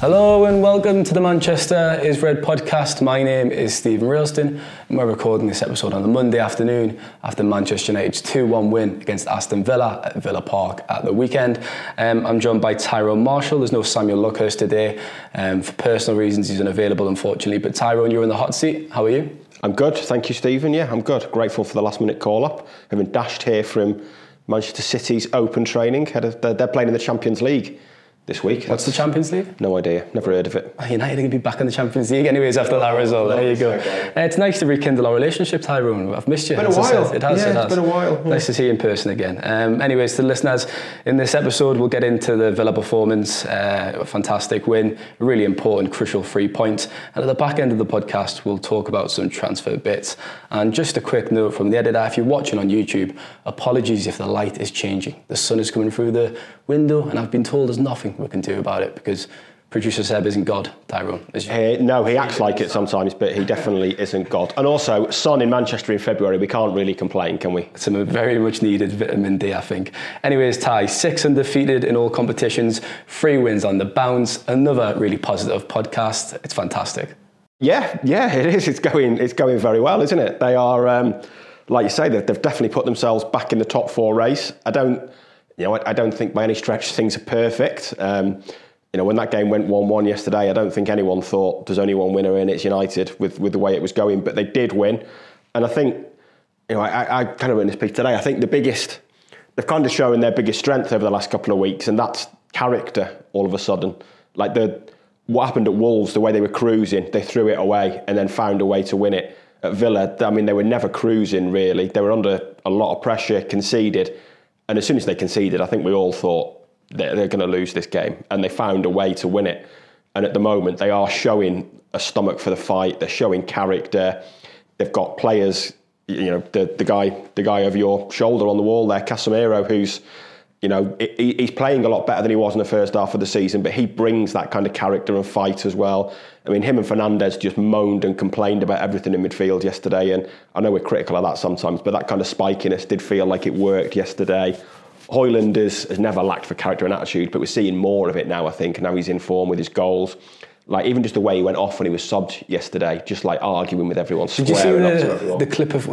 Hello and welcome to the Manchester is Red podcast. My name is Steven Railston and we're recording this episode on the Monday afternoon after Manchester United's 2-1 win against Aston Villa at Villa Park at the weekend. Um, I'm joined by Tyrone Marshall. There's no Samuel Luckhurst today. Um, for personal reasons he's unavailable unfortunately. But Tyrone, you're in the hot seat. How are you? I'm good, thank you Steven. Yeah, I'm good. Grateful for the last minute call up. Having dashed here from Manchester City's open training. They're playing in the Champions League this week. What's the Champions League? No idea. Never heard of it. Oh, United are going to be back in the Champions League anyways after that result. There you go. Uh, it's nice to rekindle our relationship, Tyrone. I've missed you. It's been a while. It has. Yeah, it has. It's been a while. Nice to see you in person again. Um, anyways, to the listeners, in this episode, we'll get into the Villa performance. Uh, a fantastic win, really important, crucial three points. And at the back end of the podcast, we'll talk about some transfer bits. And just a quick note from the editor: if you're watching on YouTube, apologies if the light is changing. The sun is coming through the window, and I've been told there's nothing we can do about it because producer Seb isn't God, Tyrone. Is uh, no, he acts like it sometimes, but he definitely isn't God. And also, sun in Manchester in February, we can't really complain, can we? Some very much needed vitamin D, I think. Anyways, Ty, six undefeated in all competitions, three wins on the bounce, another really positive podcast. It's fantastic. Yeah, yeah, it is. It's going, it's going very well, isn't it? They are, um, like you say, they've, they've definitely put themselves back in the top four race. I don't, you know, I, I don't think by any stretch things are perfect. Um, you know, when that game went 1 1 yesterday, I don't think anyone thought there's only one winner in it's United with, with the way it was going, but they did win. And I think, you know, I, I kind of wrote this piece today, I think the biggest, they've kind of shown their biggest strength over the last couple of weeks, and that's character all of a sudden. Like the, what happened at Wolves, the way they were cruising, they threw it away and then found a way to win it. At Villa, I mean, they were never cruising really. They were under a lot of pressure, conceded. And as soon as they conceded, I think we all thought, they're, they're going to lose this game, and they found a way to win it. And at the moment, they are showing a stomach for the fight. They're showing character. They've got players. You know, the the guy the guy over your shoulder on the wall there, Casemiro, who's you know, he's playing a lot better than he was in the first half of the season, but he brings that kind of character and fight as well. I mean, him and Fernandes just moaned and complained about everything in midfield yesterday, and I know we're critical of that sometimes, but that kind of spikiness did feel like it worked yesterday. Has, has never lacked for character and attitude, but we're seeing more of it now, I think. And now he's in form with his goals. Like even just the way he went off when he was subbed yesterday, just like arguing with everyone. Did you see the, the clip of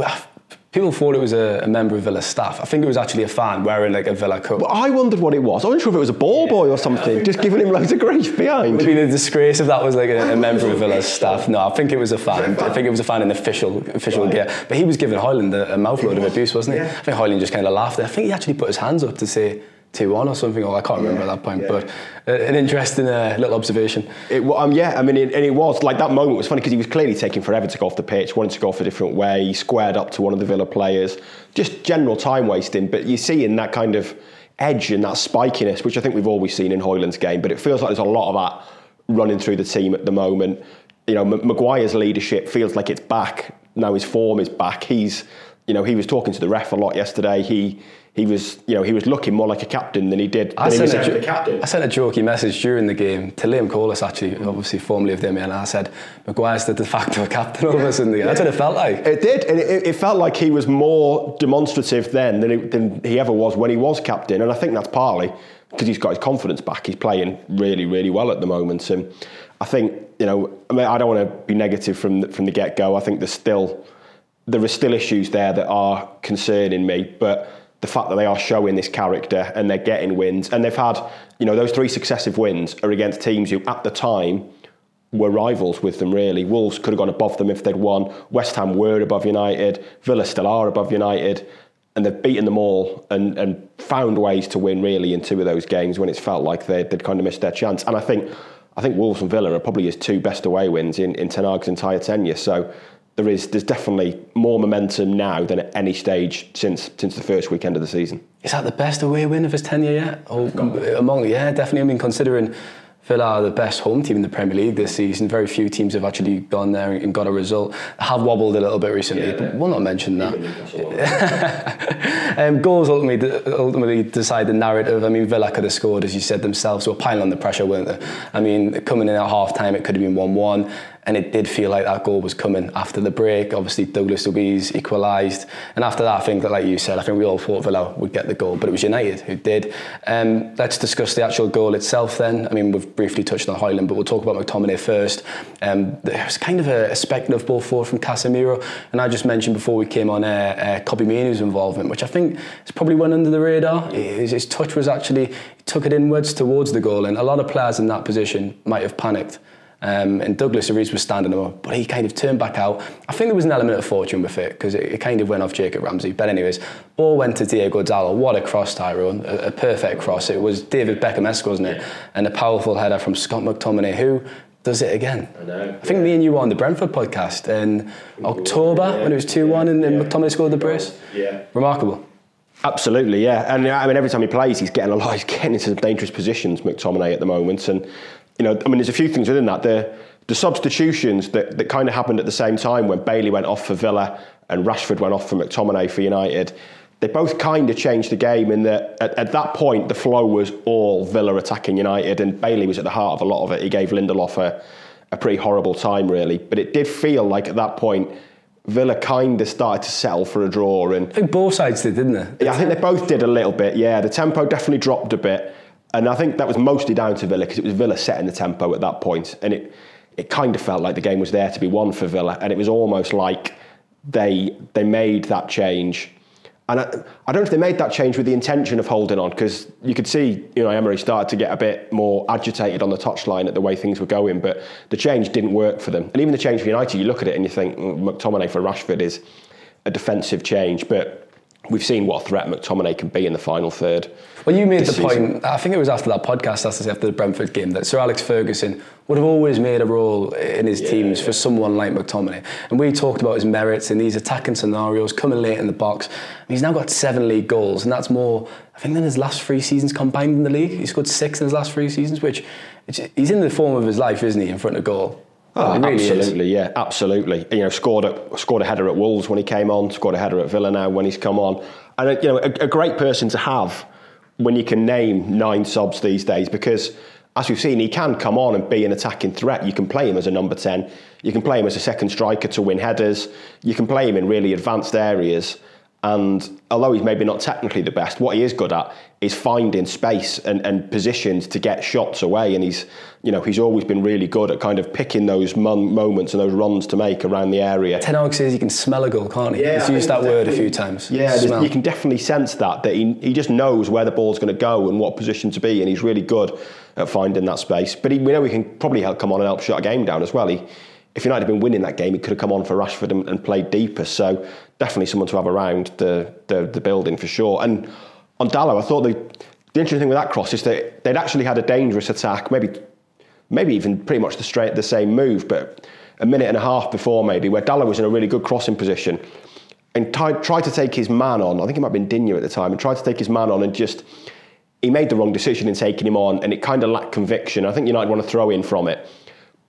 People thought it was a, a, member of Villa staff. I think it was actually a fan wearing like a Villa coat. Well, I wondered what it was. I wasn't sure if it was a ball yeah. boy or something, just giving him loads of grief behind. Would be the disgrace if that was like a, a member of Villa's staff. No, I think it was a fan. I think it was a fan in official official right. gear. But he was giving Højlund a, a mouthload of abuse, wasn't he? Yeah. I think Højlund just kind of laughed. I think he actually put his hands up to say 2 1 or something, or I can't remember yeah, at that point, yeah. but uh, an interesting uh, little observation. It, um, yeah, I mean, it, and it was like that moment was funny because he was clearly taking forever to go off the pitch, wanted to go off a different way, he squared up to one of the Villa players, just general time wasting. But you see in that kind of edge and that spikiness, which I think we've always seen in Højlund's game, but it feels like there's a lot of that running through the team at the moment. You know, M- Maguire's leadership feels like it's back. Now his form is back. He's, you know, he was talking to the ref a lot yesterday. He he was, you know, he was looking more like a captain than he did. I, sent, he a, captain. I sent a jokey message during the game to Liam Corliss, actually, obviously formerly of them, and I said, Maguire's the de facto captain of all of a sudden. That's what it felt like. It did, and it, it felt like he was more demonstrative then than, it, than he ever was when he was captain, and I think that's partly because he's got his confidence back. He's playing really, really well at the moment, and I think, you know, I mean, I don't want to be negative from the, from the get go. I think there's still there are still issues there that are concerning me, but the fact that they are showing this character and they're getting wins. And they've had you know those three successive wins are against teams who at the time were rivals with them really. Wolves could have gone above them if they'd won. West Ham were above United. Villa still are above United. And they've beaten them all and, and found ways to win really in two of those games when it's felt like they'd, they'd kind of missed their chance. And I think I think Wolves and Villa are probably his two best away wins in, in Ten Hag's entire tenure. So there is there's definitely more momentum now than at any stage since since the first weekend of the season. Is that the best away win of his tenure yet? Or among yeah, definitely. I mean, considering Villa are the best home team in the Premier League this season. Very few teams have actually gone there and got a result. Have wobbled a little bit recently, yeah, but we'll not mention that. um, goals ultimately ultimately decide the narrative. I mean, Villa could have scored, as you said themselves. They were piling on the pressure, weren't they? I mean, coming in at half time, it could have been 1 1 and it did feel like that goal was coming after the break. Obviously, Douglas Luiz equalised, and after that, I think that, like you said, I think we all thought Villa would get the goal, but it was United who did. Um, let's discuss the actual goal itself. Then, I mean, we've briefly touched on Højlund, but we'll talk about McTominay first. Um, there was kind of a, a speculative ball forward from Casemiro, and I just mentioned before we came on air, uh, Kobbie Mainoo's involvement, which I think is probably went under the radar. His, his touch was actually took it inwards towards the goal, and a lot of players in that position might have panicked. Um, and Douglas Luiz was standing up, but he kind of turned back out. I think there was an element of fortune with it because it, it, kind of went off Jacob Ramsey. But anyways, ball went to Diego Dalot. What a cross, Tyrone! A, a perfect cross. It was David Beckham-esque, wasn't it? And a powerful header from Scott McTominay, who does it again. I know. I think me and you were on the Brentford podcast in October yeah, when it was 2 1 and, and McTominay scored the brace. Yeah. Remarkable. Absolutely, yeah. And I mean, every time he plays, he's getting a lot. He's getting into some dangerous positions, McTominay, at the moment. And you know, I mean, there's a few things within that. The the substitutions that, that kind of happened at the same time when Bailey went off for Villa and Rashford went off for McTominay for United, they both kind of changed the game in that at, at, that point the flow was all Villa attacking United and Bailey was at the heart of a lot of it. He gave Lindelof a, a pretty horrible time really, but it did feel like at that point Villa kind of started to settle for a draw. And I think both sides did, didn't they? Yeah, I think they both did a little bit. Yeah, the tempo definitely dropped a bit. And I think that was mostly down to Villa because it was Villa setting the tempo at that point, and it it kind of felt like the game was there to be won for Villa, and it was almost like they they made that change. And I, I don't know if they made that change with the intention of holding on, because you could see, you know, Emery started to get a bit more agitated on the touchline at the way things were going, but the change didn't work for them. And even the change for United, you look at it and you think mm, McTominay for Rashford is a defensive change, but we've seen what a threat McTominay can be in the final third. Well, you made the season. point, I think it was after that podcast, after the Brentford game, that Sir Alex Ferguson would have always made a role in his yeah, teams yeah. for someone like McTominay. And we talked about his merits in these attacking scenarios, coming late in the box. And he's now got seven league goals, and that's more, I think, than his last three seasons combined in the league. He's scored six in his last three seasons, which he's in the form of his life, isn't he, in front of goal? Oh, really absolutely, is. yeah, absolutely. You know, scored a, scored a header at Wolves when he came on, scored a header at Villa now when he's come on, and uh, you know, a, a great person to have when you can name nine subs these days because as we've seen, he can come on and be an attacking threat. You can play him as a number 10. You can play him as a second striker to win headers. You can play him in really advanced areas. And although he's maybe not technically the best, what he is good at is finding space and, and positions to get shots away. And he's, you know, he's always been really good at kind of picking those mon- moments and those runs to make around the area. Ten Hag says he can smell a goal, can't he? Yeah, he's used that word a few times. Yeah, you can definitely sense that, that he, he just knows where the ball's going to go and what position to be. And he's really good at finding that space. But he, we know he can probably help come on and help shut a game down as well. He, if United had been winning that game, he could have come on for Rashford and, and played deeper. So definitely someone to have around the, the, the building for sure. And on Dalot, I thought the, the interesting thing with that cross is that they'd actually had a dangerous attack, maybe maybe even pretty much the straight the same move, but a minute and a half before maybe, where Dalot was in a really good crossing position and t- tried to take his man on. I think it might have been Digne at the time, and tried to take his man on and just he made the wrong decision in taking him on, and it kind of lacked conviction. I think United want to throw in from it,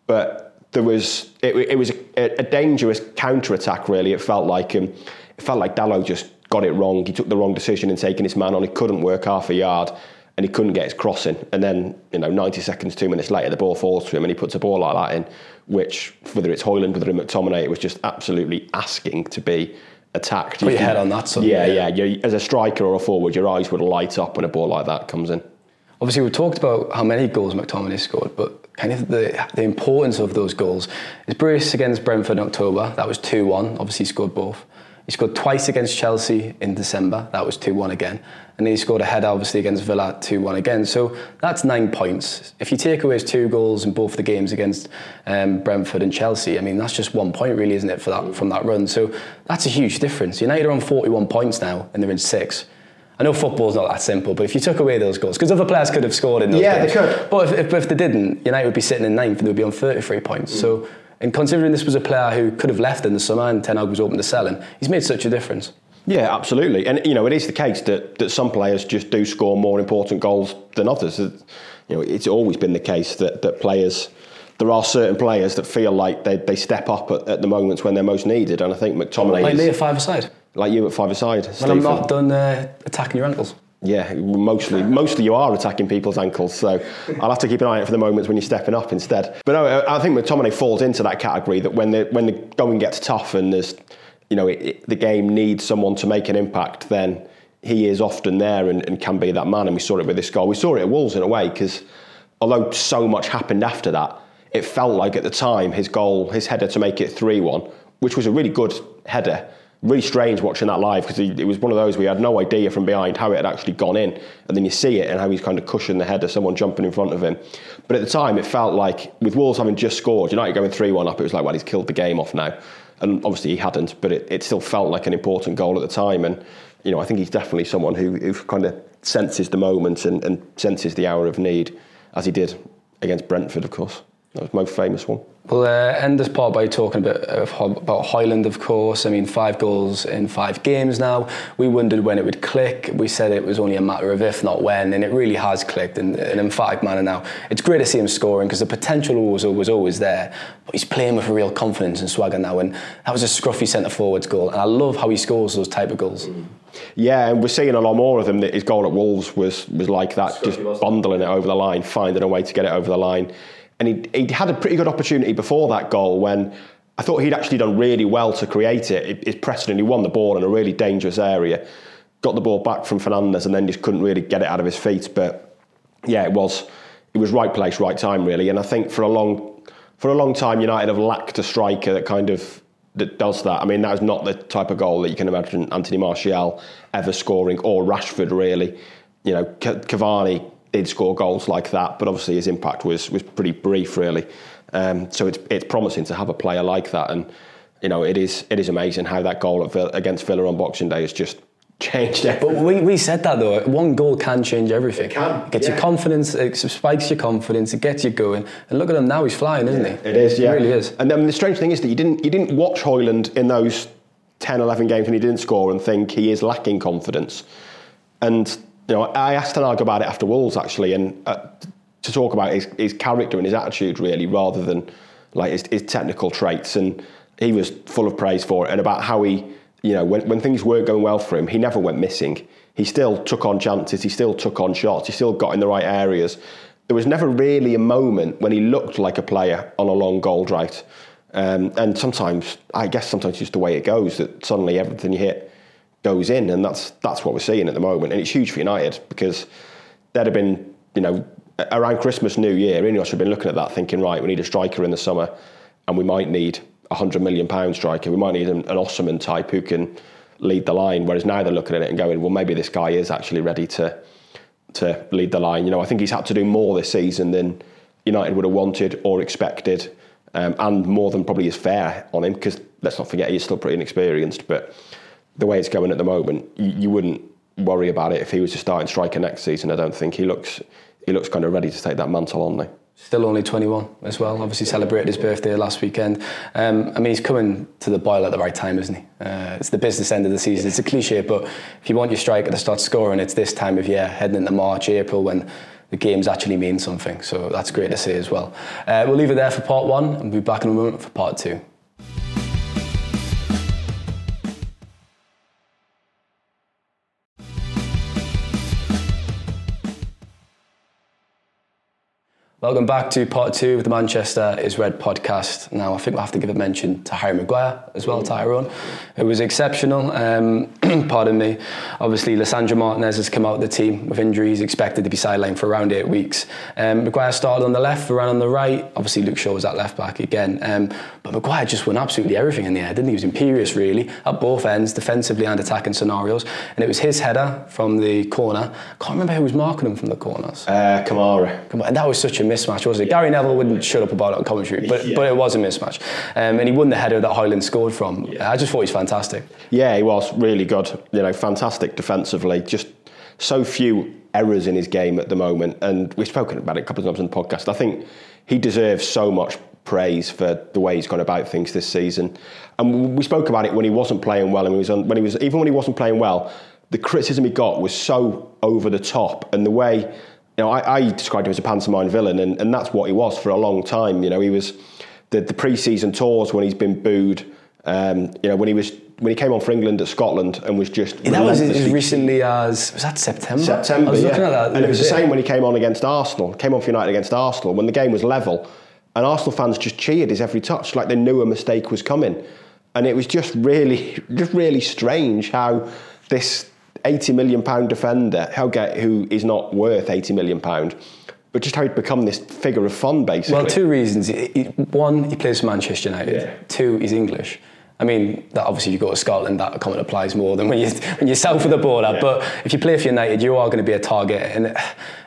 but there was it, it was a, a, dangerous counter attack. Really, it felt like him. It felt like Dalot just got it wrong. He took the wrong decision in taking his man on. He couldn't work half a yard, and he couldn't get his crossing. And then you know, 90 seconds, two minutes later, the ball falls to him, and he puts a ball like that in. Which, whether it's Højlund, whether it's McTominay, it was just absolutely asking to be attacked. Put you your head on that. Son. Yeah, yeah. yeah. as a striker or a forward, your eyes would light up when a ball like that comes in. Obviously, we talked about how many goals McTominay scored, but kind of the, the importance of those goals. His brace against Brentford in October, that was 2 1. Obviously, he scored both. He scored twice against Chelsea in December, that was 2 1 again. And then he scored a header, obviously, against Villa 2 1 again. So that's nine points. If you take away his two goals in both the games against um, Brentford and Chelsea, I mean, that's just one point, really, isn't it, for that, from that run? So that's a huge difference. United are on 41 points now, and they're in six. I know football's not that simple, but if you took away those goals, because other players could have scored in those yeah, games. they could. But if, if, if, they didn't, United would be sitting in ninth and they would be on 33 points. Mm. So And considering this was a player who could have left in the summer and Ten Hag was open to selling, he's made such a difference. Yeah, absolutely. And you know, it is the case that, that some players just do score more important goals than others. You know, it's always been the case that, that players there are certain players that feel like they, they step up at, at the moments when they're most needed. And I think McTominay Like is, me at five aside. Like you at five aside. When I'm not done uh, attacking your ankles. Yeah, mostly mostly you are attacking people's ankles, so I'll have to keep an eye out for the moments when you're stepping up instead. But no, I think McTominay falls into that category that when the when the going gets tough and there's you know it, it, the game needs someone to make an impact, then he is often there and, and, can be that man. And we saw it with this goal. We saw it at Wolves in a way because although so much happened after that, it felt like at the time his goal, his header to make it three one, which was a really good header really strange watching that live because it was one of those we had no idea from behind how it had actually gone in, and then you see it and how he's kind of cushioned the head of someone jumping in front of him. But at the time, it felt like with Wolves having just scored, United going three one up, it was like, well, he's killed the game off now, and obviously he hadn't, but it, it still felt like an important goal at the time, and you know I think he's definitely someone who, who kind of senses the moment and, and senses the hour of need, as he did against Brentford, of course. That was the most famous one. We'll uh, end this part by talking a bit of, about Højlund, of course. I mean, five goals in five games now. We wondered when it would click. We said it was only a matter of if, not when, and it really has clicked in, in an emphatic manner now. It's great to see him scoring because the potential was, was always there, but he's playing with a real confidence and swagger now, and that was a scruffy centre forwards goal, and I love how he scores those type of goals. Yeah, and we're seeing a lot more of them. That his goal at Wolves was was like that, scruffy just bundling it over the line, finding a way to get it over the line and he he had a pretty good opportunity before that goal when I thought he'd actually done really well to create it. It's pressing and he won the ball in a really dangerous area, got the ball back from Fernandes, and then just couldn't really get it out of his feet. But yeah, it was it was right place, right time, really. And I think for a long for a long time, United have lacked a striker that kind of that does that. I mean, that is not the type of goal that you can imagine Anthony Martial ever scoring, or Rashford really. You know, Cavani did score goals like that, but obviously his impact was was pretty brief, really. Um, so it's it's promising to have a player like that, and you know it is it is amazing how that goal against Villa on Boxing Day has just changed everything. But we, we said that though, one goal can change everything. It can. It gets yeah. your confidence, it spikes your confidence, it gets you going. And look at him now, he's flying, isn't yeah, he? It is, yeah. It really is. And then the strange thing is that you didn't you didn't watch Højlund in those 10, 11 games when he didn't score and think he is lacking confidence. And you know, I asked Ten Hag about it after Wolves actually, and uh, to talk about his, his character and his attitude really, rather than like his, his, technical traits. And he was full of praise for it, and about how he, you know, when, when things weren't going well for him, he never went missing. He still took on chances, he still took on shots, he still got in the right areas. There was never really a moment when he looked like a player on a long goal drought. Um, and sometimes, I guess sometimes just the way it goes, that suddenly everything you hit goes in, and that's that's what we're seeing at the moment, and it's huge for United because there'd have been, you know, around Christmas, New Year, Ineos have been looking at that, thinking, right, we need a striker in the summer, and we might need a hundred million pound striker, we might need an, an type who can lead the line. Whereas now they're looking at it and going, well, maybe this guy is actually ready to to lead the line. You know, I think he's had to do more this season than United would have wanted or expected, um, and more than probably is fair on him because let's not forget he's still pretty inexperienced, but the way it's going at the moment, you, you wouldn't worry about it if he was to start in striker next season. I don't think he looks he looks kind of ready to take that mantle on now. Still only 21 as well. Obviously celebrated his birthday last weekend. Um, I mean, he's coming to the boil at the right time, isn't he? Uh, it's the business end of the season. It's a cliche, but if you want your striker to start scoring, it's this time of year, heading into March, April, when the games actually mean something. So that's great to see as well. Uh, we'll leave it there for part one, and we'll be back in a moment for part two. Welcome back to part two of the Manchester is Red podcast. Now, I think we'll have to give a mention to Harry Maguire as well, Tyrone. It was exceptional. Um, pardon me. Obviously, Lisandro Martinez has come out of the team with injuries, expected to be sidelined for around eight weeks. Um, Maguire started on the left, Varane on the right. Obviously, Luke Shaw was at left back again. Um, but Maguire just won absolutely everything in the air, didn't he? He was imperious, really, at both ends, defensively and attacking scenarios. And it was his header from the corner. I can't remember who was marking him from the corners. Uh, Kamara. And that was such a mismatch, wasn't it? Gary Neville wouldn't shut up about it on commentary, but, yeah. but it was a mismatch. Um, and he won the header that Højlund scored from. Yeah. I just thought he's fantastic. Yeah, he was really good. You know, fantastic defensively. Just so few errors in his game at the moment. And we've spoken about it a couple of times on the podcast. I think he deserves so much praise for the way he's gone about things this season. And we spoke about it when he wasn't playing well, and he was on, when he was even when he wasn't playing well, the criticism he got was so over the top, and the way you know I, I described him as a pantomime villain, and, and that's what he was for a long time. You know, he was the, the pre-season tours when he's been booed. Um, you know, when he was when he came on for England at Scotland and was just yeah, that was as recently as was that September. September, yeah. that, and it was the same when he came on against Arsenal. Came on for United against Arsenal when the game was level, and Arsenal fans just cheered his every touch like they knew a mistake was coming, and it was just really, just really strange how this 80 million pound defender, Helgate, who is not worth 80 million pound, but just how he'd become this figure of fun, basically. Well, two reasons. One, he plays for Manchester United. Yeah. Two, he's English. I mean, that obviously if you go to Scotland, that comment applies more than when you when you're south of the border. Yeah. But if you play for United, you are going to be a target, and uh,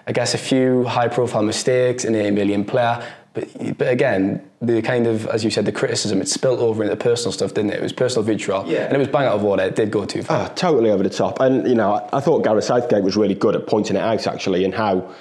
I guess a few high-profile mistakes, an 80 million player. But, but again, the kind of, as you said, the criticism, it spilt over into personal stuff, didn't it? It was personal vitriol. Yeah. And it was bang out of order. It did go too far. Oh, totally over the top. And, you know, I, I thought Gareth Southgate was really good at pointing it out, actually, and how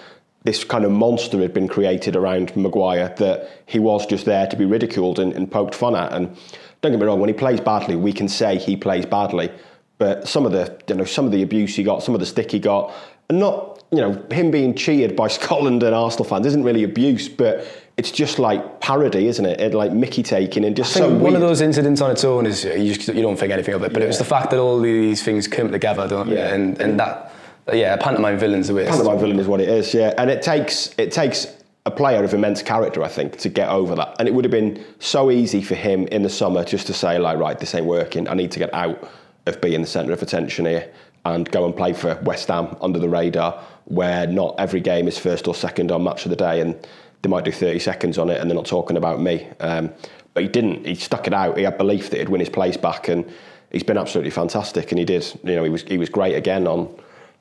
this kind of monster had been created around Maguire that he was just there to be ridiculed and, and poked fun at. And don't get me wrong, when he plays badly, we can say he plays badly. But some of the, you know, some of the abuse he got, some of the stick he got, and not, you know, him being cheered by Scotland and Arsenal fans isn't really abuse, but it's just like parody, isn't it? it like Mickey taking and just I think so one weird. of those incidents on its own is uh, you, just, you don't think anything of it, but yeah. it was the fact that all these things come together, don't yeah. and and that yeah, pantomime villain's the way. Pantomime villain is what it is, yeah, and it takes it takes a player of immense character, I think, to get over that. And it would have been so easy for him in the summer just to say, like, right, this ain't working. I need to get out of being the centre of attention here and go and play for West Ham under the radar, where not every game is first or second on match of the day, and they might do 30 seconds on it, and they're not talking about me. Um, but he didn't. He stuck it out. He had belief that he'd win his place back, and he's been absolutely fantastic. And he did. You know, he was he was great again on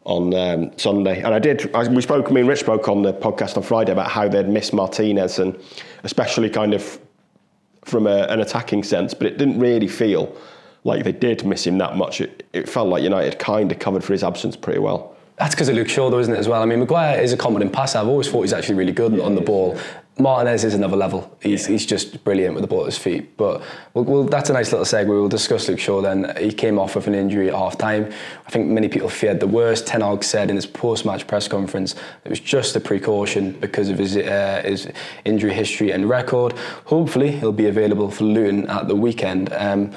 on um, Sunday. And I did, I, we spoke, me and Rich spoke on the podcast on Friday about how they'd miss Martinez and especially kind of from a, an attacking sense, but it didn't really feel like they did miss him that much. It, it felt like United kind of covered for his absence pretty well. That's because of Luke Shaw, though, isn't it, as well? I mean, Maguire is a competent passer. I've always thought he's actually really good yeah, on the ball. Martinez is another level. He's, yeah. he's just brilliant with the ball at his feet. But we'll, we'll, that's a nice little segue. We'll discuss Luke Shaw then. He came off with an injury at half time. I think many people feared the worst. Ten Hag said in his post match press conference it was just a precaution because of his, uh, his injury history and record. Hopefully, he'll be available for Luton at the weekend. Um,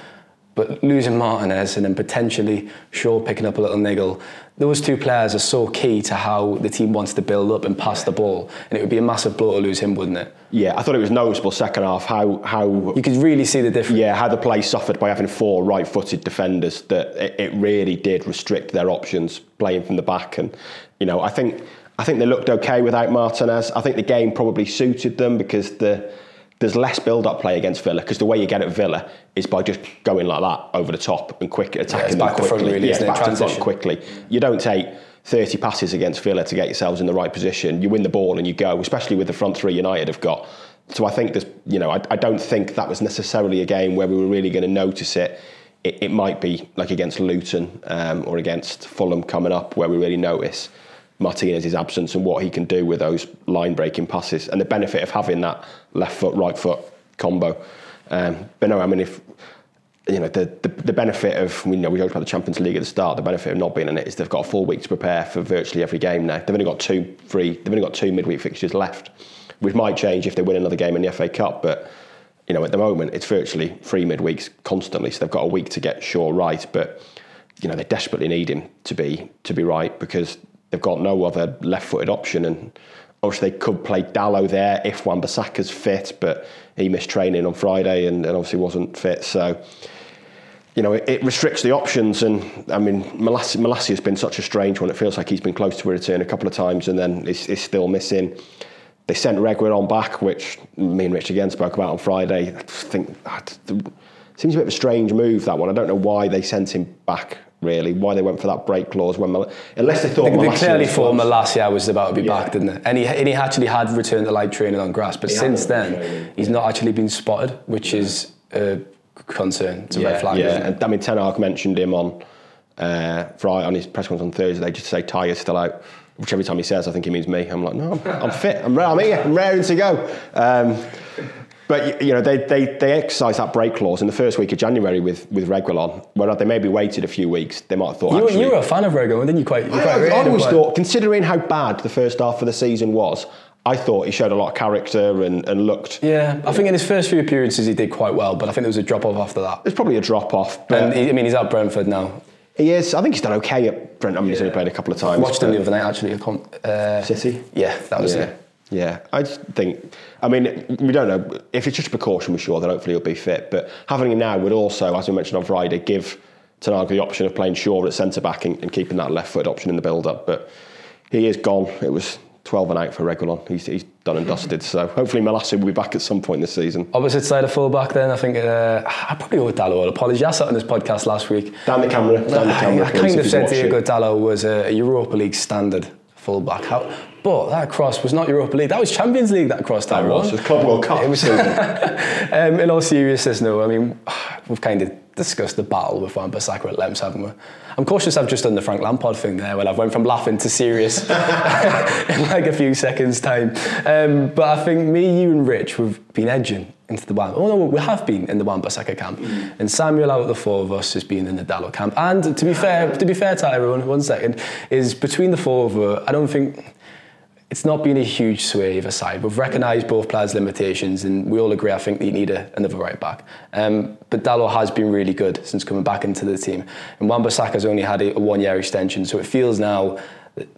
but losing Martinez and then potentially Shaw picking up a little niggle, those two players are so key to how the team wants to build up and pass the ball. And it would be a massive blow to lose him, wouldn't it? Yeah, I thought it was noticeable second half how how you could really see the difference. Yeah, how the play suffered by having four right-footed defenders. That it, it really did restrict their options playing from the back. And you know, I think I think they looked okay without Martinez. I think the game probably suited them because the there's less build-up play against Villa because the way you get at Villa is by just going like that over the top and quick attacking yeah, them quickly. really, yeah, back to front quickly. You don't take 30 passes against Villa to get yourselves in the right position. You win the ball and you go, especially with the front three United have got. So I think there's, you know, I, I don't think that was necessarily a game where we were really going to notice it. it. It might be like against Luton um, or against Fulham coming up where we really notice Martinez's absence and what he can do with those line breaking passes and the benefit of having that left foot, right foot combo. Um, but no, I mean, if you know the, the, the benefit of you know we talked about the Champions League at the start. The benefit of not being in it is they've got a full week to prepare for virtually every game now. They've only got two free. They've only got two midweek fixtures left, which might change if they win another game in the FA Cup. But you know at the moment it's virtually three midweeks constantly, so they've got a week to get Shaw right. But you know they desperately need him to be to be right because they've got no other left-footed option, and obviously they could play Dalot there if Wan-Bissaka's fit, but he missed training on Friday and, and obviously wasn't fit, so. You know, it, it, restricts the options, and I mean, Malacia has been such a strange one. It feels like he's been close to a return a couple of times, and then is, is still missing. They sent Reguilon back, which me and Rich again spoke about on Friday. I think that seems a bit of a strange move that one. I don't know why they sent him back really why they went for that break clause when Mal- unless they thought they, they clearly thought Malacia was about to be yeah. back didn't they? And he, and he actually had returned to light training on grass but he since then he's not actually been spotted which yeah. is a concern. It's a yeah, red flag yeah. and I mean Ten Hag mentioned him on uh, Friday on his press conference on Thursday. Just to say is still out which every time he says I think he means me. I'm like no I'm, I'm fit. I'm, I'm here. I'm raring to go. Um, But you know, they, they, they exercised that break clause in the first week of January with with Reguilon. Where had they maybe waited a few weeks, they might have thought. You, actually, you were a fan of Reguilon, didn't you? Quite, you quite I, I always thought, considering how bad the first half of the season was, I thought he showed a lot of character and, and looked. Yeah, I think in his first few appearances he did quite well, but I think there was a drop off after that. There's probably a drop off, And he, I mean, he's at Brentford now. he is. I think he's done okay at Brent. I mean, he's only played a couple of times. Watched him the other night actually. I can't, uh, City. Yeah, that was yeah. it. Yeah, I just think. I mean, we don't know if it's just a precaution. We're sure that hopefully he'll be fit, but having him now would also, as we mentioned on Friday, give Tanaga the option of playing Shaw at centre back and, and keeping that left foot option in the build up. But he is gone. It was 12 and out for Reguilon. He's, he's done and dusted. So hopefully Malacia will be back at some point this season. Opposite side of full back then, I think uh, I probably owe Dalot an apology. I said on this podcast last week. Down the camera, down the camera. I please, kind of said. Diego Dalot was a Europa League standard full back. How, but that cross was not Europa League. That was Champions League. That cross. That, That was. one. It was Club World Cup. It was- um, in all seriousness, no. I mean, we've kind of discussed the battle with Wan-Bissaka at Lems, haven't we? I'm cautious I've just done the Frank Lampard thing there, where I've went from laughing to serious in like a few seconds' time. Um, but I think me, you, and Rich, we've been edging into the Wan. Oh no, we have been in the Wan Bissaka camp, and Samuel out of the four of us has been in the Dalot camp. And to be fair, to be fair to everyone, one second is between the four of us. I don't think it's not been a huge sway either side. We've recognised both players' limitations, and we all agree. I think you need a, another right back. Um, but Dalot has been really good since coming back into the team, and Wan-Bissaka's only had a, a one-year extension, so it feels now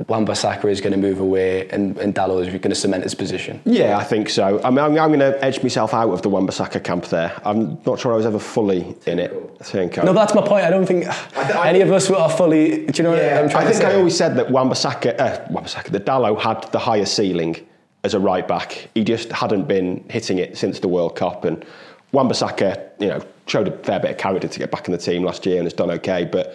Wan-Bissaka is going to move away, and, and Dalot is going to cement his position. Yeah, I think so. I mean, I'm, I'm going to edge myself out of the Wan-Bissaka camp there. I'm not sure I was ever fully in it. Turncoat. No, that's my point. I don't think I any of us were fully. Do you know what I'm trying I to think say? I always said that Wan-Bissaka, uh, Wan-Bissaka, the Dalot had the higher ceiling as a right back. He just hadn't been hitting it since the World Cup. And Wan-Bissaka, you know, showed a fair bit of character to get back in the team last year and has done okay. But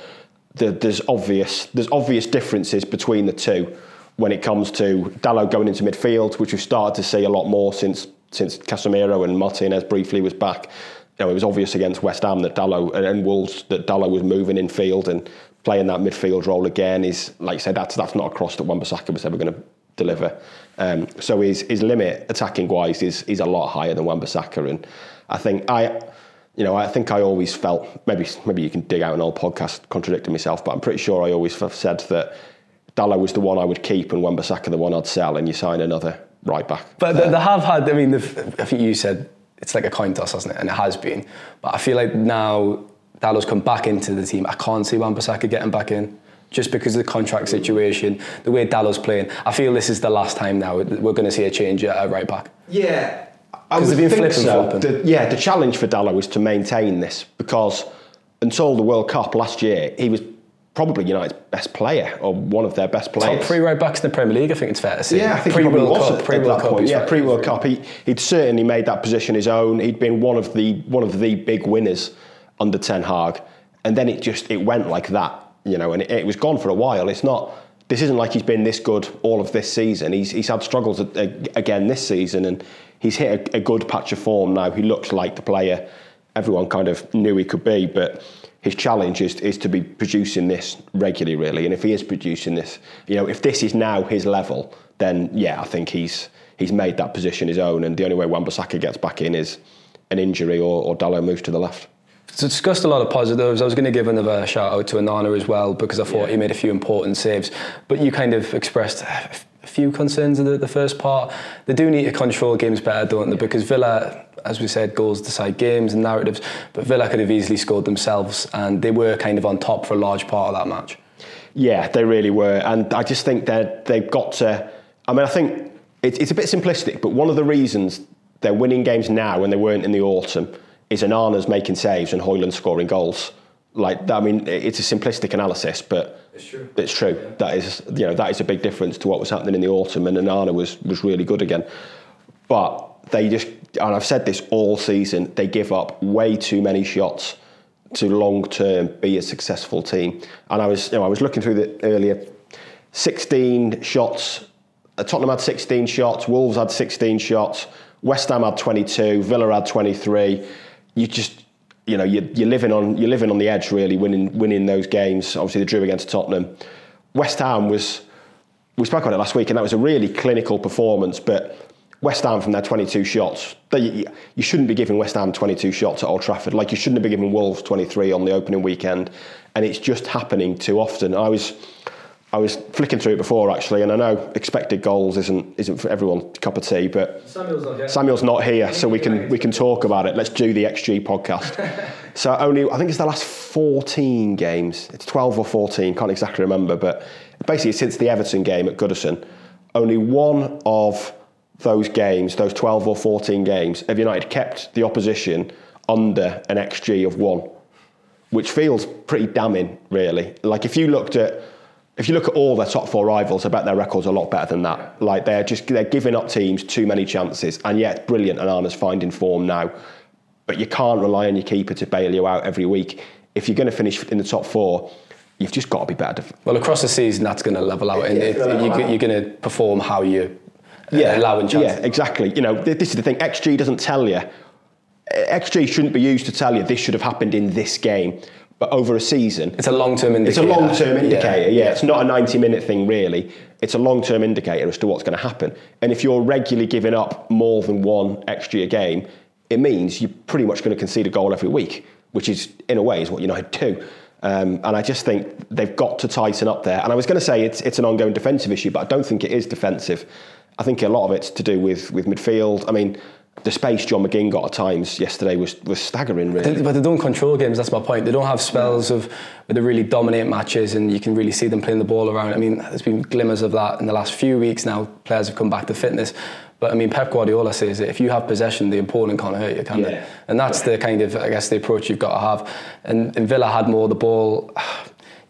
the, there's obvious there's obvious differences between the two when it comes to Dalot going into midfield, which we've started to see a lot more since since Casemiro and Martinez briefly was back. You know, it was obvious against West Ham that Dalot and, Wolves that Dalot was moving in field and playing that midfield role again. Is like you said, that's that's not a cross that Wan-Bissaka was ever going to deliver. Um, so his his limit attacking wise is is a lot higher than Wan-Bissaka, and I think I. You know, I think I always felt maybe maybe you can dig out an old podcast contradicting myself, but I'm pretty sure I always have said that Dalot was the one I would keep and Wan-Bissaka the one I'd sell, and you sign another right back. But they, they have had. I mean, I think you said it's like a coin toss, hasn't it? And it has been. But I feel like now Dalot's come back into the team. I can't see Wan-Bissaka getting back in. Just because of the contract situation, the way Dalot's playing, I feel this is the last time now we're going to see a change at at right back. Yeah, I 'Cause would been think so. The- yeah, the challenge for Dalot was to maintain this because until the World Cup last year, he was probably United's best player or one of their best players. Top three right backs in the Premier League, I think it's fair to say. Yeah, I think he pre probably World was Cup, at, pre at World that Cup. Yeah, pre World Cup, he, he'd certainly made that position his own. He'd been one of the one of the big winners under Ten Hag, and then it just it went like that, you know, and it, it was gone for a while. It's not. This isn't like he's been this good all of this season. He's he's had struggles again this season, and he's hit a, a good patch of form now. He looks like the player everyone kind of knew he could be, but his challenge is, is to be producing this regularly, really. And if he is producing this, you know, if this is now his level, then yeah, I think he's he's made that position his own. And the only way Wan-Bissaka gets back in is an injury or, or Dalot moves to the left. So discussed a lot of positives. I was going to give another shout out to Onana as well because I thought he made a few important saves. But you kind of expressed few concerns in the, the first part. They do need to control games better, don't they? Because Villa, as we said, goals decide games and narratives. But Villa could have easily scored themselves, and they were kind of on top for a large part of that match. Yeah, they really were, and I just think they they've got to. I mean, I think it's it's a bit simplistic, but one of the reasons they're winning games now when they weren't in the autumn is Onana's making saves and Højlund scoring goals. Like, I mean, it's a simplistic analysis, but it's true. It's true. That is, you know, that is a big difference to what was happening in the autumn, and Onana was was really good again. But they just, and I've said this all season, they give up way too many shots to long term be a successful team. And I was, you know, I was looking through the earlier 16 shots. uh, Tottenham had 16 shots. Wolves had 16 shots. West Ham had 22. Villa had 23. You just, you know, you, you're living on you're living on the edge really, winning winning those games. Obviously, they drew against Tottenham. West Ham was we spoke about it last week, and that was a really clinical performance. But West Ham from their 22 shots. They, you shouldn't be giving West Ham 22 shots at Old Trafford. Like you shouldn't have been giving Wolves 23 on the opening weekend, and it's just happening too often. I was. I was flicking through it before actually, and I know expected goals isn't isn't for everyone's cup of tea, but Samuel's not here. Samuel's not here, so we can we can talk about it. Let's do the XG podcast. so only I think it's the last 14 games. It's 12 or 14, can't exactly remember, but basically since the Everton game at Goodison, only one of those games, those 12 or 14 games, have United kept the opposition under an XG of one, which feels pretty damning, really. Like if you looked at if you look at all their top four rivals, I bet their record's a lot better than that. Like they're just they're giving up teams too many chances, and yet brilliant. Onana's finding form now, but you can't rely on your keeper to bail you out every week. If you're going to finish in the top four, you've just got to be better. Well, across the season, that's going to level out, and it, you, you're going to perform how you uh, yeah, allowing chances. Yeah, exactly. You know, this is the thing. XG doesn't tell you. XG shouldn't be used to tell you this should have happened in this game but over a season. It's a long term indicator. It's a long term indicator, yeah. yeah. It's not a 90 minute thing, really. It's a long term indicator as to what's going to happen. And if you're regularly giving up more than one XG a game, it means you're pretty much going to concede a goal every week, which is, in a way, is what United do. Um, and I just think they've got to tighten up there. And I was going to say it's, it's an ongoing defensive issue, but I don't think it is defensive. I think a lot of it's to do with, with midfield. I mean, the space John McGinn got at times yesterday was, was staggering, really. But they don't control games, that's my point. They don't have spells of where they really dominate matches and you can really see them playing the ball around. I mean, there's been glimmers of that in the last few weeks now. Players have come back to fitness. But I mean, Pep Guardiola says that if you have possession, the opponent can't hurt you, can yeah. they? And that's the kind of, I guess, the approach you've got to have. And, and Villa had more the ball.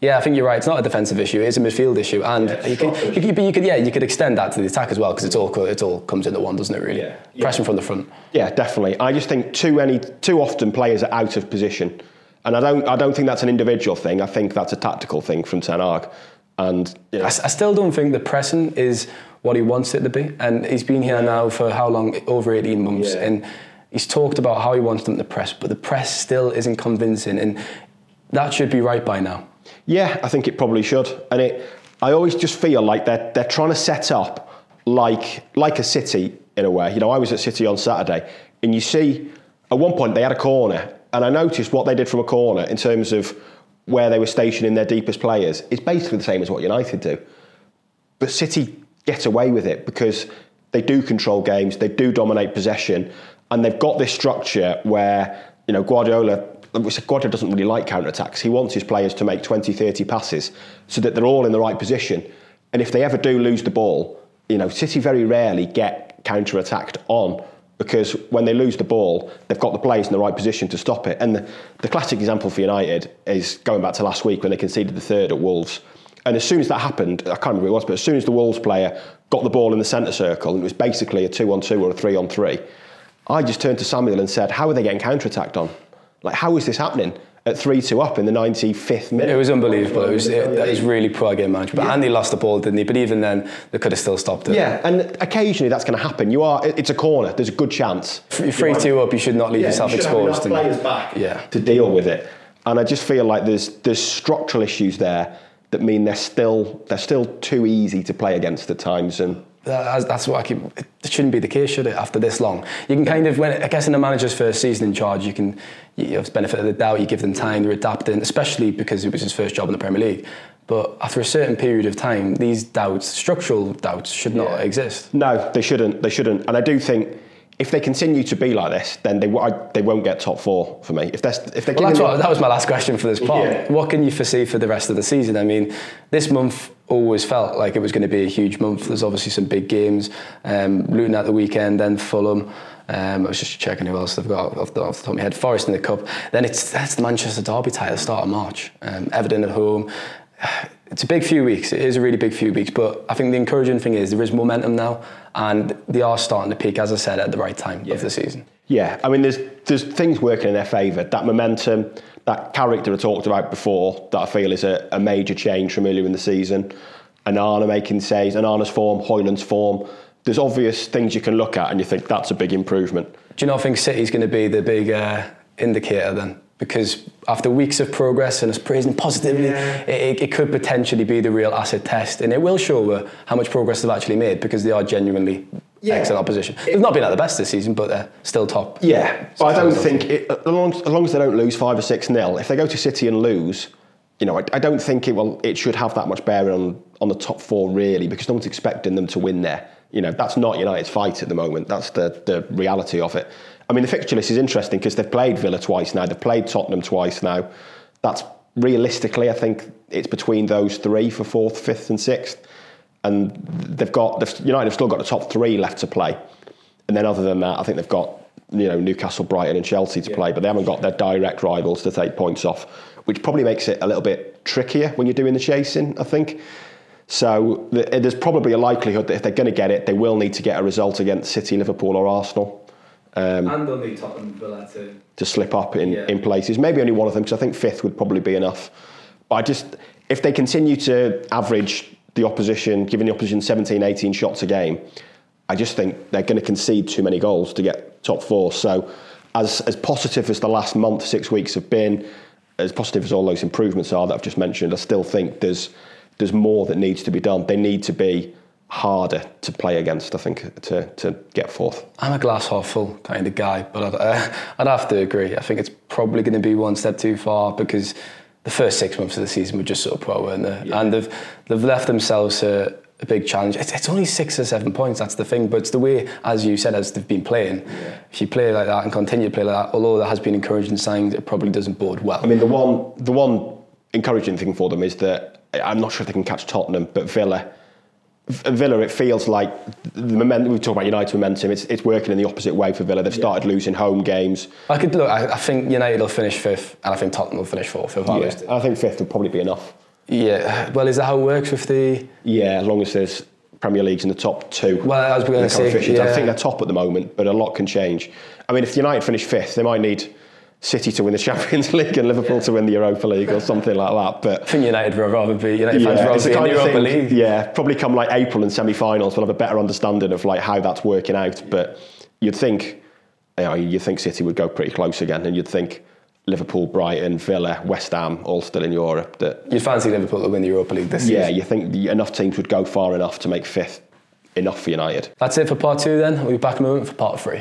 Yeah, I think you're right. It's not a defensive issue; it's a midfield issue, and yeah, you, could, you, could, you could, yeah, you could extend that to the attack as well because it's all it all comes into one, doesn't it? Really, yeah. yeah. pressing from the front. Yeah, definitely. I just think too many, too often players are out of position, and I don't, I don't think that's an individual thing. I think that's a tactical thing from Ten Hag, and you know. I, I still don't think the pressing is what he wants it to be, and he's been here now for how long? Over eighteen months, and he's talked about how he wants them to press, but the press still isn't convincing, and that should be right by now. Yeah, I think it probably should. And it, I always just feel like they're, they're trying to set up like, like a City in a way. You know, I was at City on Saturday, and you see, at one point they had a corner, and I noticed what they did from a corner in terms of where they were stationing their deepest players is basically the same as what United do. But City get away with it because they do control games, they do dominate possession, and they've got this structure where, you know, Guardiola Guardiola doesn't really like counter-attacks. He wants his players to make 20, 30 passes so that they're all in the right position. And if they ever do lose the ball, you know, City very rarely get counter-attacked on because when they lose the ball, they've got the players in the right position to stop it. And the, the classic example for United is going back to last week when they conceded the third at Wolves. And as soon as that happened, I can't remember who it was, but as soon as the Wolves player got the ball in the centre circle, and it was basically a two on two or a three on three, I just turned to Samuel and said, How are they getting counter attacked on? Like, how is this happening? At 3 2 up in the 95th minute. It was unbelievable. It was, it, really poor game management. But yeah. Andy lost the ball, didn't he? But even then, they could have still stopped it. Yeah, and occasionally that's going to happen. You are, it's a corner, there's a good chance. You're 3 2 up, you should not leave yeah, yourself you exposed. Have players back yeah. to deal with it. And I just feel like there's, there's structural issues there that mean they're still, they're still too easy to play against at times. And that's, that's what I keep. It shouldn't be the case, should it? After this long, you can kind of when I guess in a manager's first season in charge, you can you have the benefit of the doubt. You give them time, they're adapting, especially because it was his first job in the Premier League. But after a certain period of time, these doubts, structural doubts, should not yeah. exist. No, they shouldn't. They shouldn't. And I do think if they continue to be like this, then they I, they won't get top four for me. If that's if they well, that's what, that was my last question for this part. Yeah. What can you foresee for the rest of the season? I mean, this month always felt like it was going to be a huge month. There's obviously some big games. Um, Luton at the weekend, then Fulham. Um, I was just checking who else they've got off the, off the top of my head. Forest in the cup. Then it's that's the Manchester Derby tie at the start of March. Um, Everton at home. It's a big few weeks. It is a really big few weeks. But I think the encouraging thing is there is momentum now and they are starting to peak, as I said, at the right time yeah. of the season. Yeah, I mean, there's there's things working in their favour. That momentum, that character I talked about before, that I feel is a, a major change from earlier in the season. Onana making saves, Onana's form, Højlund's form. There's obvious things you can look at, and you think that's a big improvement. Do you not think City's going to be the big uh, indicator then? because after weeks of progress and us praising positively, yeah. it, it, could potentially be the real acid test, and it will show how much progress they've actually made because they are genuinely Yeah. excellent opposition. They've not been at the best this season, but they're still top. Yeah, but I don't think it, uh, as, long as, as long as they don't lose five or six nil. If they go to City and lose, you know, I, I don't think it will. It should have that much bearing on on the top four really, because no one's expecting them to win there. You know, that's not United's fight at the moment. That's the the reality of it. I mean, the fixture list is interesting because they've played Villa twice now. They've played Tottenham twice now. That's realistically, I think it's between those three for fourth, fifth, and sixth. And they've got they've, United have still got the top three left to play. And then other than that, I think they've got you know Newcastle, Brighton, and Chelsea to play, but they haven't got their direct rivals to take points off, which probably makes it a little bit trickier when you're doing the chasing. I think. So the, there's probably a likelihood that if they're going to get it, they will need to get a result against City, Liverpool, or Arsenal um, and they'll need Tottenham Villa to. to slip up in, Yeah. in places. Maybe only one of them because I think fifth would probably be enough. But I just, if they continue to average the opposition, giving the opposition 17, 18 shots a game, I just think they're going to concede too many goals to get top four. So, as as positive as the last month, six weeks have been, as positive as all those improvements are that I've just mentioned, I still think there's there's more that needs to be done. They need to be harder to play against. I think to to get fourth. I'm a glass half full kind of guy, but I'd, uh, I'd have to agree. I think it's probably going to be one step too far because the first six months of the season were just sort of poor, weren't they? And they've they've left themselves a, a big challenge. It's, it's only six or seven points. That's the thing. But it's the way, as you said, as they've been playing. If you play like that and continue to play like that, although there has been encouraging signs, it probably doesn't bode well. I mean, the one the one encouraging thing for them is that I'm not sure if they can catch Tottenham, but Villa. V- Villa, it feels like the momentum. We talk about United momentum. It's, it's working in the opposite way for Villa. They've started losing home games. I could look. I, I think United will finish fifth, and I think Tottenham will finish fourth. If I was to- I think fifth would probably be enough. yeah. Well, is that how it works with the? Yeah, as long as there's Premier Leagues in the top two. Well, I was going to say, coefficients. I think they're top at the moment, but a lot can change. I mean, if United finish fifth, they might need City to win the Champions League and Liverpool to win the Europa League or something like that. But I think United would rather be United fans Yeah, rather be in the Europa thing- League. Yeah, probably come like April and semi-finals, we'll have a better understanding of like how that's working out. But you'd think, you know, you'd think City would go pretty close again, and you'd think Liverpool, Brighton, Villa, West Ham, all still in Europe. That You'd fancy Liverpool to win the Europa League this year. yeah, season. you think enough teams would go far enough to make fifth enough for United. That's it for part two. Then we'll be back in a moment for part three.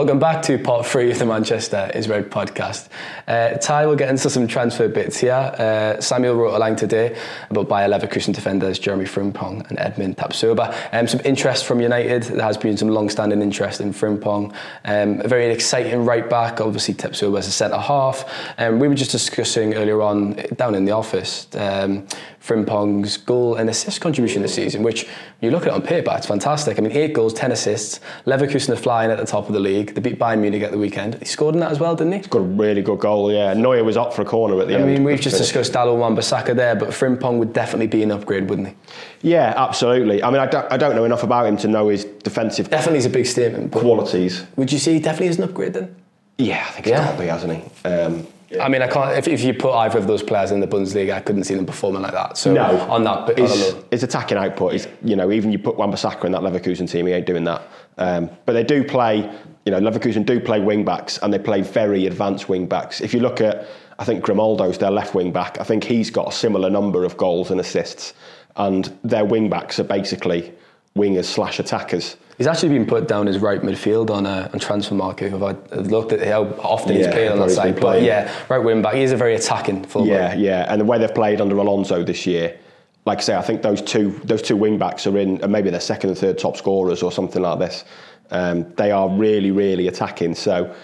Welcome back to part three of the Manchester is Red podcast. Uh, Ty will get into some transfer bits here. Uh, Samuel wrote a line today about Bayer Leverkusen defenders Jeremy Frimpong and Edmond Tapsoba. Um, some interest from United. There has been some long-standing interest in Frimpong. Um, a very exciting right back. Obviously, Tapsoba as a centre half. Um, we were just discussing earlier on down in the office um, Frimpong's goal and assist contribution this season, which you look at it on paper, it's fantastic. I mean, eight goals, ten assists. Leverkusen are flying at the top of the league. They beat Bayern Munich at the weekend. He scored in that as well, didn't he? He's Got a really good goal, yeah. Neuer was up for a corner at the I end. I mean, we've just finished. discussed Dalot Wan-Bissaka there, but Frimpong would definitely be an upgrade, wouldn't he? Yeah, absolutely. I mean, I don't, I don't know enough about him to know his defensive Definitely is a big statement. Qualities. would you say he definitely is an upgrade then? Yeah, I think he's Yeah. got to be, hasn't he? Um, I mean, I can't. If, if you put either of those players in the Bundesliga, I couldn't see them performing like that. So No, on that his, his attacking output is, you know, even you put Wan-Bissaka in that Leverkusen team, he ain't doing that. Um, but they do play, you know, Leverkusen do play wing backs and they play very advanced wing backs. If you look at, I think Grimaldo's their left wing back. I think he's got a similar number of goals and assists, and their wing backs are basically wingers slash attackers. He's actually been put down as right midfield on a on Transfermarkt. If I looked at how often he's Yeah, played on that side, but playing. yeah, right wing back. He is a very attacking fullback. Yeah, yeah, and the way they've played under Alonso this year, like I say, I think those two those two wing backs are in, and maybe they're second and third top scorers or something like this. Um, they are really, really attacking. So,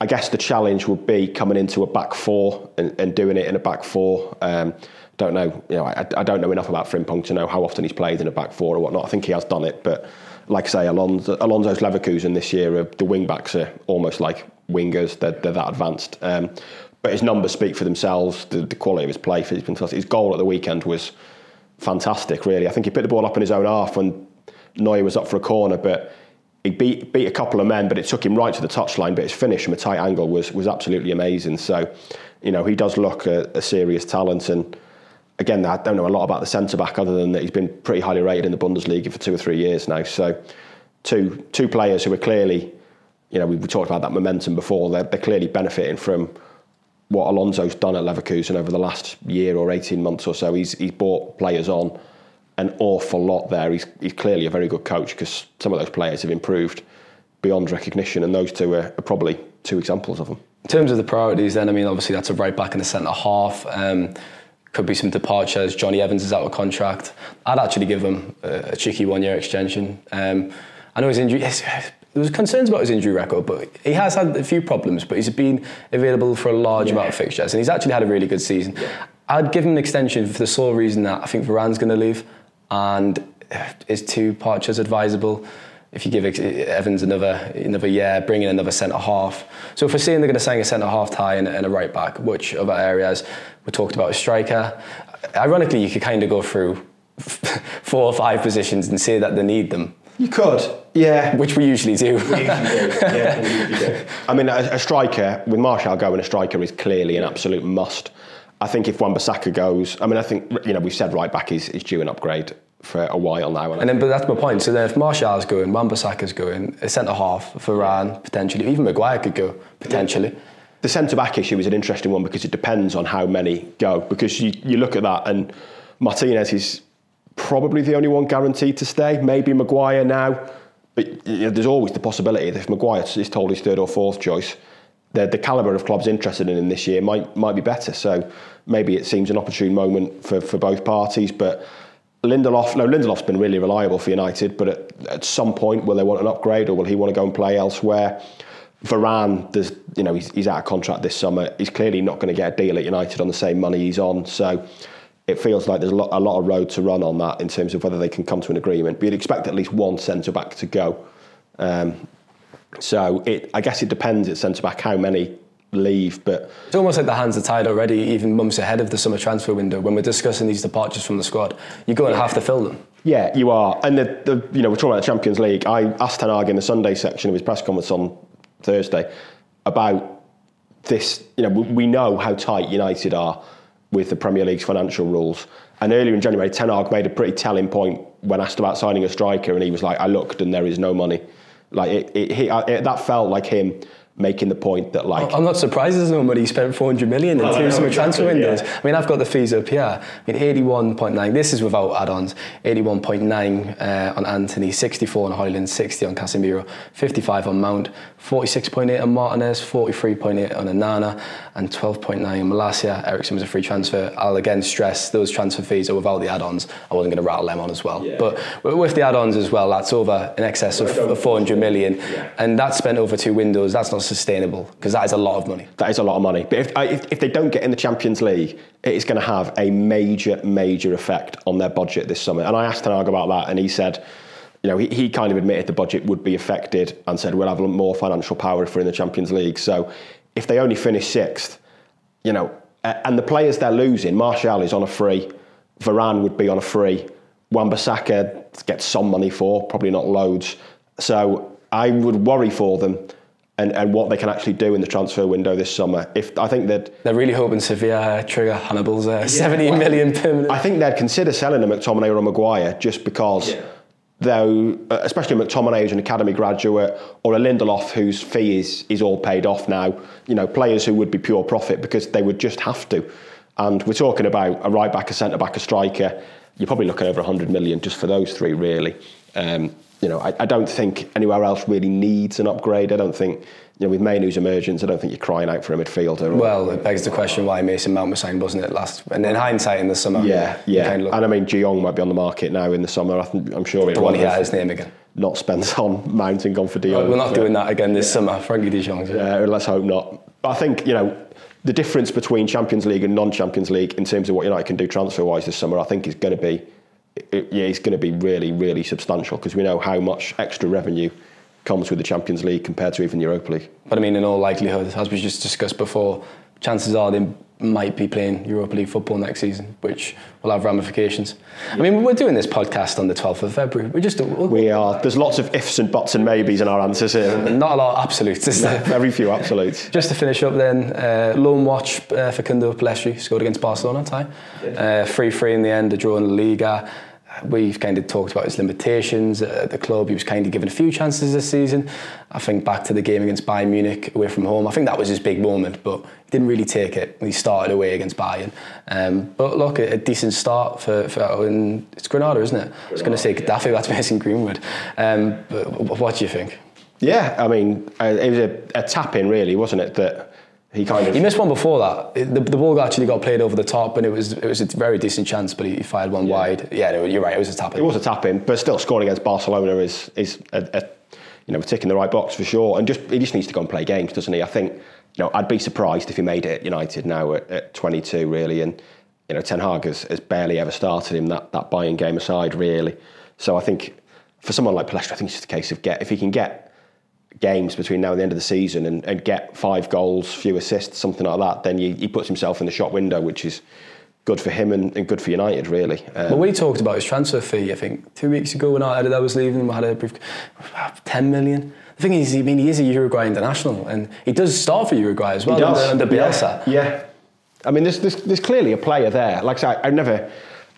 I guess the challenge would be coming into a back four and, and doing it in a back four. Um, don't know, you know, I, I don't know enough about Frimpong to know how often he's played in a back four or whatnot. I think he has done it, but like I say, Alonso, Alonso's Leverkusen this year, are, the wing backs are almost like wingers. They're, they're that advanced. Um, but his numbers speak for themselves. The, the quality of his play, he's been fantastic. His goal at the weekend was fantastic. Really, I think he put the ball up in his own half when Neuer was up for a corner, but he beat beat a couple of men, but it took him right to the touchline. But his finish from a tight angle was was absolutely amazing. So, you know, he does look a, a serious talent. And again, I don't know a lot about the centre back other than that he's been pretty highly rated in the Bundesliga for two or three years now. So, two two players who are clearly, you know, we, we talked about that momentum before. They're, they're clearly benefiting from what Alonso's done at Leverkusen over the last year or 18 months or so. He's, he's brought players on an awful lot there. He's, he's clearly a very good coach because some of those players have improved beyond recognition, and those two are, are, probably two examples of them. In terms of the priorities, then, I mean, obviously that's a right back and a centre half. Um, could be some departures. Jonny Evans is out of contract. I'd actually give him a, a cheeky one year extension. Um, I know his injury. There was concerns about his injury record, but he has had a few problems. But he's been available for a large yeah. amount of fixtures, and he's actually had a really good season. Yeah. I'd give him an extension for the sole reason that I think Varane's going to leave, and is two Partridge advisable? If you give Evans another another year, bring in another centre half. So if we're saying they're going to sign a centre half tie and, and a right back, which other areas we talked about a striker. Ironically, you could kind of go through four or five positions and say that they need them. You could, yeah. Which we usually do. We usually do. Yeah, we usually do. I mean, a, a, striker, with Martial going, a striker is clearly an absolute must. I think if Wan-Bissaka goes, I mean, I think, you know, we've said right back is, is due an upgrade for a while now. And, and then, but that's my point. So then if Martial's going, Wan-Bissaka's going, a centre half, Varane, potentially, even Maguire could go, potentially. The centre back issue is an interesting one because it depends on how many go. Because you, you look at that and Martinez is probably the only one guaranteed to stay. Maybe Maguire now, but you know, there's always the possibility that if Maguire is told his third or fourth choice, the, the calibre of clubs interested in him this year might might be better. So maybe it seems an opportune moment for, for both parties. But Lindelof, no, Lindelof's been really reliable for United, but at, at some point, will they want an upgrade or will he want to go and play elsewhere? Varane, there's, you know, he's, he's out of contract this summer. He's clearly not going to get a deal at United on the same money he's on. So it feels like there's a lot, a lot of road to run on that in terms of whether they can come to an agreement. But you'd expect at least one centre back to go. Um, so it, I guess it depends at centre back how many leave. But it's almost like the hands are tied already, even months ahead of the summer transfer window. When we're discussing these departures from the squad, you're going to have to fill them. Yeah, you are. And the, the you know we're talking about the Champions League. I asked Ten Hag in the Sunday section of his press conference on Thursday about this. You know, we, we know how tight United are with the Premier League's financial rules. And earlier in January, Ten Hag made a pretty telling point when asked about signing a striker, and he was like, "I looked, and there is no money." Like it, it, it, that felt like him making the point that like I'm not surprised there's no money. Spent 400 million in oh, two summer transfer windows. Yeah. I mean, I've got the fees up here. I mean, 81.9. This is without add-ons. 81.9 uh, on Antony, 64 on Højlund, 60 on Casemiro, 55 on Mount, 46.8 on Martinez, 43.8 on Onana, and 12.9 on Malacia. Eriksen was a free transfer. I'll again stress those transfer fees are without the add-ons. I wasn't going to rattle them on as well. Yeah. But with the add-ons as well, that's over in excess of 400 million, yeah. and that's spent over two windows. That's not sustainable because that is a lot of money. That is a lot of money. But if, if, if they don't get in the Champions League, it is going to have a major, major effect on their budget this summer. And I asked Ten Hag about that, and he said, you know, he, he kind of admitted the budget would be affected and said we'll have more financial power if we're in the Champions League. So if they only finish sixth, you know, and the players they're losing, Martial is on a free, Varane would be on a free, Wan-Bissaka gets some money for, probably not loads. So I would worry for them and, and what they can actually do in the transfer window this summer. If I think that they're really hoping Sevilla trigger Hannibal's uh, yeah, 70 well, million permanent. I think they'd consider selling a McTominay or a Maguire just because. Yeah. Though, uh, especially McTominay, who's an academy graduate, or a Lindelof, whose fee is, is all paid off now, you know, players who would be pure profit because they would just have to. And we're talking about a right back, a centre back, a striker. You're probably looking over 100 million just for those three, really. Um, you know, I, I, don't think anywhere else really needs an upgrade. I don't think, you know, with Mainoo's emergence, I don't think you're crying out for a midfielder. Well, it begs the question why Mason Mount was signed, wasn't it, last? And in hindsight, in the summer. Yeah, yeah. Kind of and I mean, De Jong might be on the market now in the summer. I am sure the one he had his name again. Not spent on Mount and gone for. Well, we're not so, doing that again this yeah. summer. Frenkie De Jong. Yeah, let's hope not. But I think you know the difference between Champions League and non-Champions League in terms of what United can do transfer-wise this summer, I think is going to be it, yeah, it's going to be really, really substantial because we know how much extra revenue comes with the Champions League compared to even the Europa League. But I mean, in all likelihood, as we just discussed before, chances are they might be playing Europa League football next season, which will have ramifications. I mean, we're doing this podcast on the 12th of February. We're just we'll, we are. There's lots of ifs and buts and maybes in our answers here. Not a lot of absolutes. No, very few absolutes. just to finish up, then uh, loan watch uh, Facundo Pellistri scored against Barcelona. Tie uh, three three in the end. A draw in the Liga we've kind of talked about his limitations at the club. He was kind of given a few chances this season. I think back to the game against Bayern Munich away from home. I think that was his big moment, but he didn't really take it. He started away against Bayern. Um, but look, a, a, decent start for, for and it's Granada, isn't it? Granada, I was going to say Getafe, yeah. that's Mason Greenwood. Um, but what do you think? Yeah, I mean, uh, it was a, a tap in, really, wasn't it? That he kind of he missed one before that. The, the ball actually got played over the top, and it was it was a very decent chance, but he fired one yeah. wide. Yeah, you're right. It was a tap in. It was a tap in, but still scoring against Barcelona is is a, a you know ticking the right box for sure. And just he just needs to go and play games, doesn't he? I think you know I'd be surprised if he made it at United now at, at 22, really. And you know Ten Hag has, has barely ever started him that that Bayern game aside, really. So I think for someone like Pellistri, I think it's just a case of get if he can get games between now and the end of the season and, and get five goals, few assists, something like that, then he, he puts himself in the shop window, which is good for him and, and good for United, really. Um, well, we talked about his transfer fee, I think, two weeks ago when I, I was leaving, we had a brief, 10 million. The thing is, I mean, he is a Uruguay international and he does start for Uruguay as well under, under Bielsa. Yeah. yeah. I mean, there's, there's, there's clearly a player there. Like I said, I've never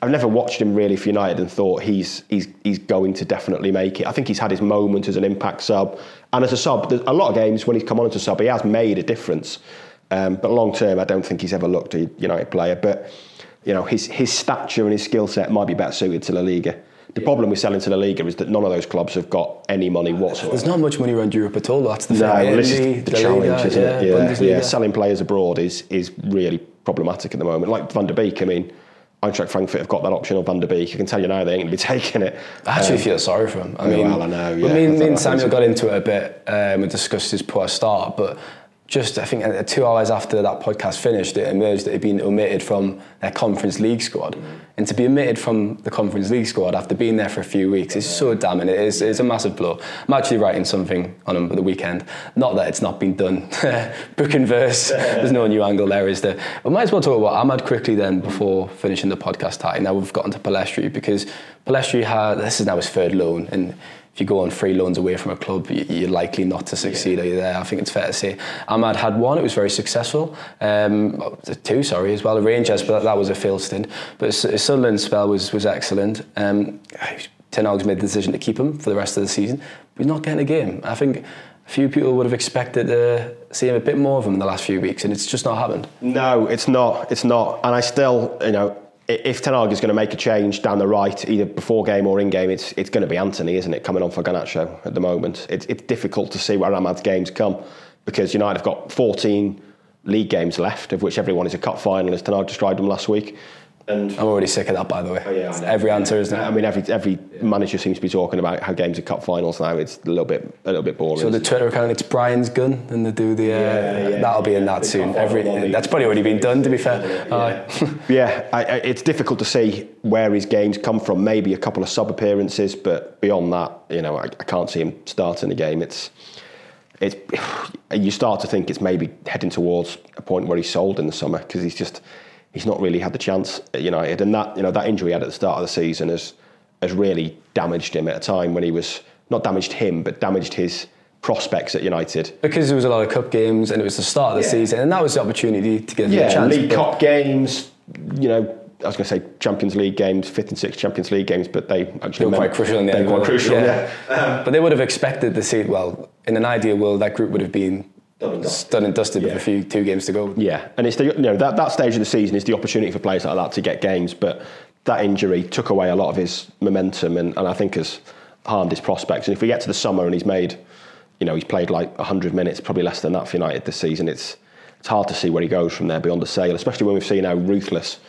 I've never watched him really for United and thought he's he's he's going to definitely make it. I think he's had his moment as an impact sub, and as a sub, a lot of games when he's come on as a sub, he has made a difference. Um, but long term, I don't think he's ever looked a United player. But you know, his his stature and his skill set might be better suited to La Liga. The yeah. problem with selling to La Liga is that none of those clubs have got any money whatsoever. There's not much money around Europe at all. That's the no, thing. this is the, the challenge, Liga, isn't yeah, it? Yeah, yeah. Selling players abroad is is really problematic at the moment. Like Van der Beek, I mean Eintracht Frankfurt have got that option of Van der Beek. I can tell you now they ain't going to be taking it. I actually um, feel sorry for him. I mean, well, I know. Yeah, me, me and Samuel got into it a bit um, and discussed his poor start, but just I think uh, two hours after that podcast finished, it emerged that he'd been omitted from their Conference League squad. And to be omitted from the Conference League squad after being there for a few weeks is so damning. It is it's a massive blow. I'm actually writing something on him for the weekend. Not that it's not been done. Book and verse. There's no new angle there, is there? We might as well talk about Amad quickly then before finishing the podcast. Now we've gotten to Pellistri because Pellistri had this is now his third loan and if you go on free loans away from a club, you're likely not to succeed yeah. there. I think it's fair to say. Amad had one, it was very successful. Um, two, sorry, as well. The Rangers, but that was a failed stint. But his Sunderland spell was, was excellent. Um, Ten Hag's made the decision to keep him for the rest of the season. But he's not getting a game. I think a few people would have expected to see him a bit more of him in the last few weeks, and it's just not happened. No, it's not. It's not. And I still, you know, if Ten Hag is going to make a change down the right, either before game or in game, it's it's going to be Antony, isn't it? Coming on for Garnacho at the moment, it's it's difficult to see where Amad's games come because United have got 14 league games left, of which everyone is a cup final, as Ten Hag described them last week. And I'm already sick of that, by the way. Oh, yeah, every answer, isn't it? I mean, every every yeah. manager seems to be talking about how games are cup finals now. It's a little bit a little bit boring. So the Twitter account, it's Brian's gun, and they do the. Uh, yeah, yeah, that'll be in that soon. Every that's probably already been done. To be fair. Yeah, yeah I, I, it's difficult to see where his games come from. Maybe a couple of sub appearances, but beyond that, you know, I, I can't see him starting the game. It's it's you start to think it's maybe heading towards a point where he's sold in the summer because he's just he's not really had the chance at United. And that you know that injury he had at the start of the season has has really damaged him at a time when he was not damaged him, but damaged his prospects at United. Because there was a lot of cup games and it was the start of the yeah. season, and that was the opportunity to get yeah, a chance. League Cup games, you know. I was going to say Champions League games, fifth and sixth Champions League games, but they actually they were quite crucial in the end. Quite crucial, yeah. yeah. Um, but they would have expected to see. Well, in an ideal world, that group would have been done and dusted, done and dusted yeah. with a few two games to go. Yeah, and it's the you know that, that stage of the season is the opportunity for players like that to get games, but that injury took away a lot of his momentum and, and I think has harmed his prospects. And if we get to the summer and he's made, you know, he's played like 100 minutes, probably less than that for United this season, it's it's hard to see where he goes from there beyond the sale, especially when we've seen how ruthless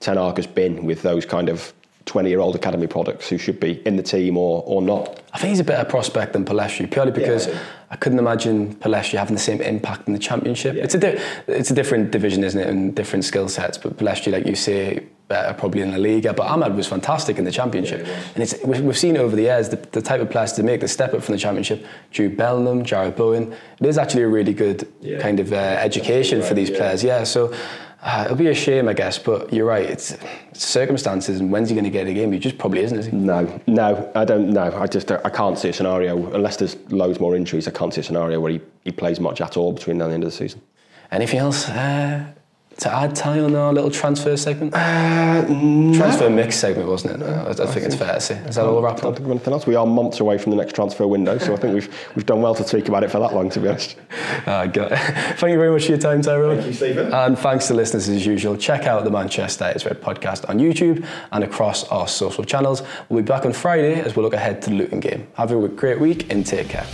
Ten Hag has been with those kind of 20 year old academy products who should be in the team or, or not. I think he's a better prospect than Pellistri purely because yeah, I, I, couldn't imagine Pellistri having the same impact in the championship. Yeah. It's a di- it's a different division, isn't it, and different skill sets. But Pellistri, like you say, better probably in the Liga. But Amad was fantastic in the championship, yeah, and it's we've seen over the years the, the, type of players to make the step up from the championship. Jude Bellingham, Jarrod Bowen. It is actually a really good kind of uh, education right, for these players. Yeah, so. Uh, it'll be a shame, I guess, but you're right. It's, it's circumstances, and when's he going to get a game? He just probably isn't, is he? No, no, I don't know. I just I can't see a scenario unless there's loads more injuries. I can't see a scenario where he, he plays much at all between now and the end of the season. Anything else? Uh, to add Ty on our little transfer segment? Uh, transfer mix segment, wasn't it? I, I think it's fair to say. Is that all wrapped Can't think of anything else. We are months away from the next transfer window, so I think we've we've done well to speak about it for that long, to be honest. It. Thank you very much for your time, Tyrone. Thank you, Steven. And thanks to listeners as usual. Check out the Manchester is Red podcast on YouTube and across our social channels. We'll be back on Friday as we look ahead to the Luton game. Have a great week and take care.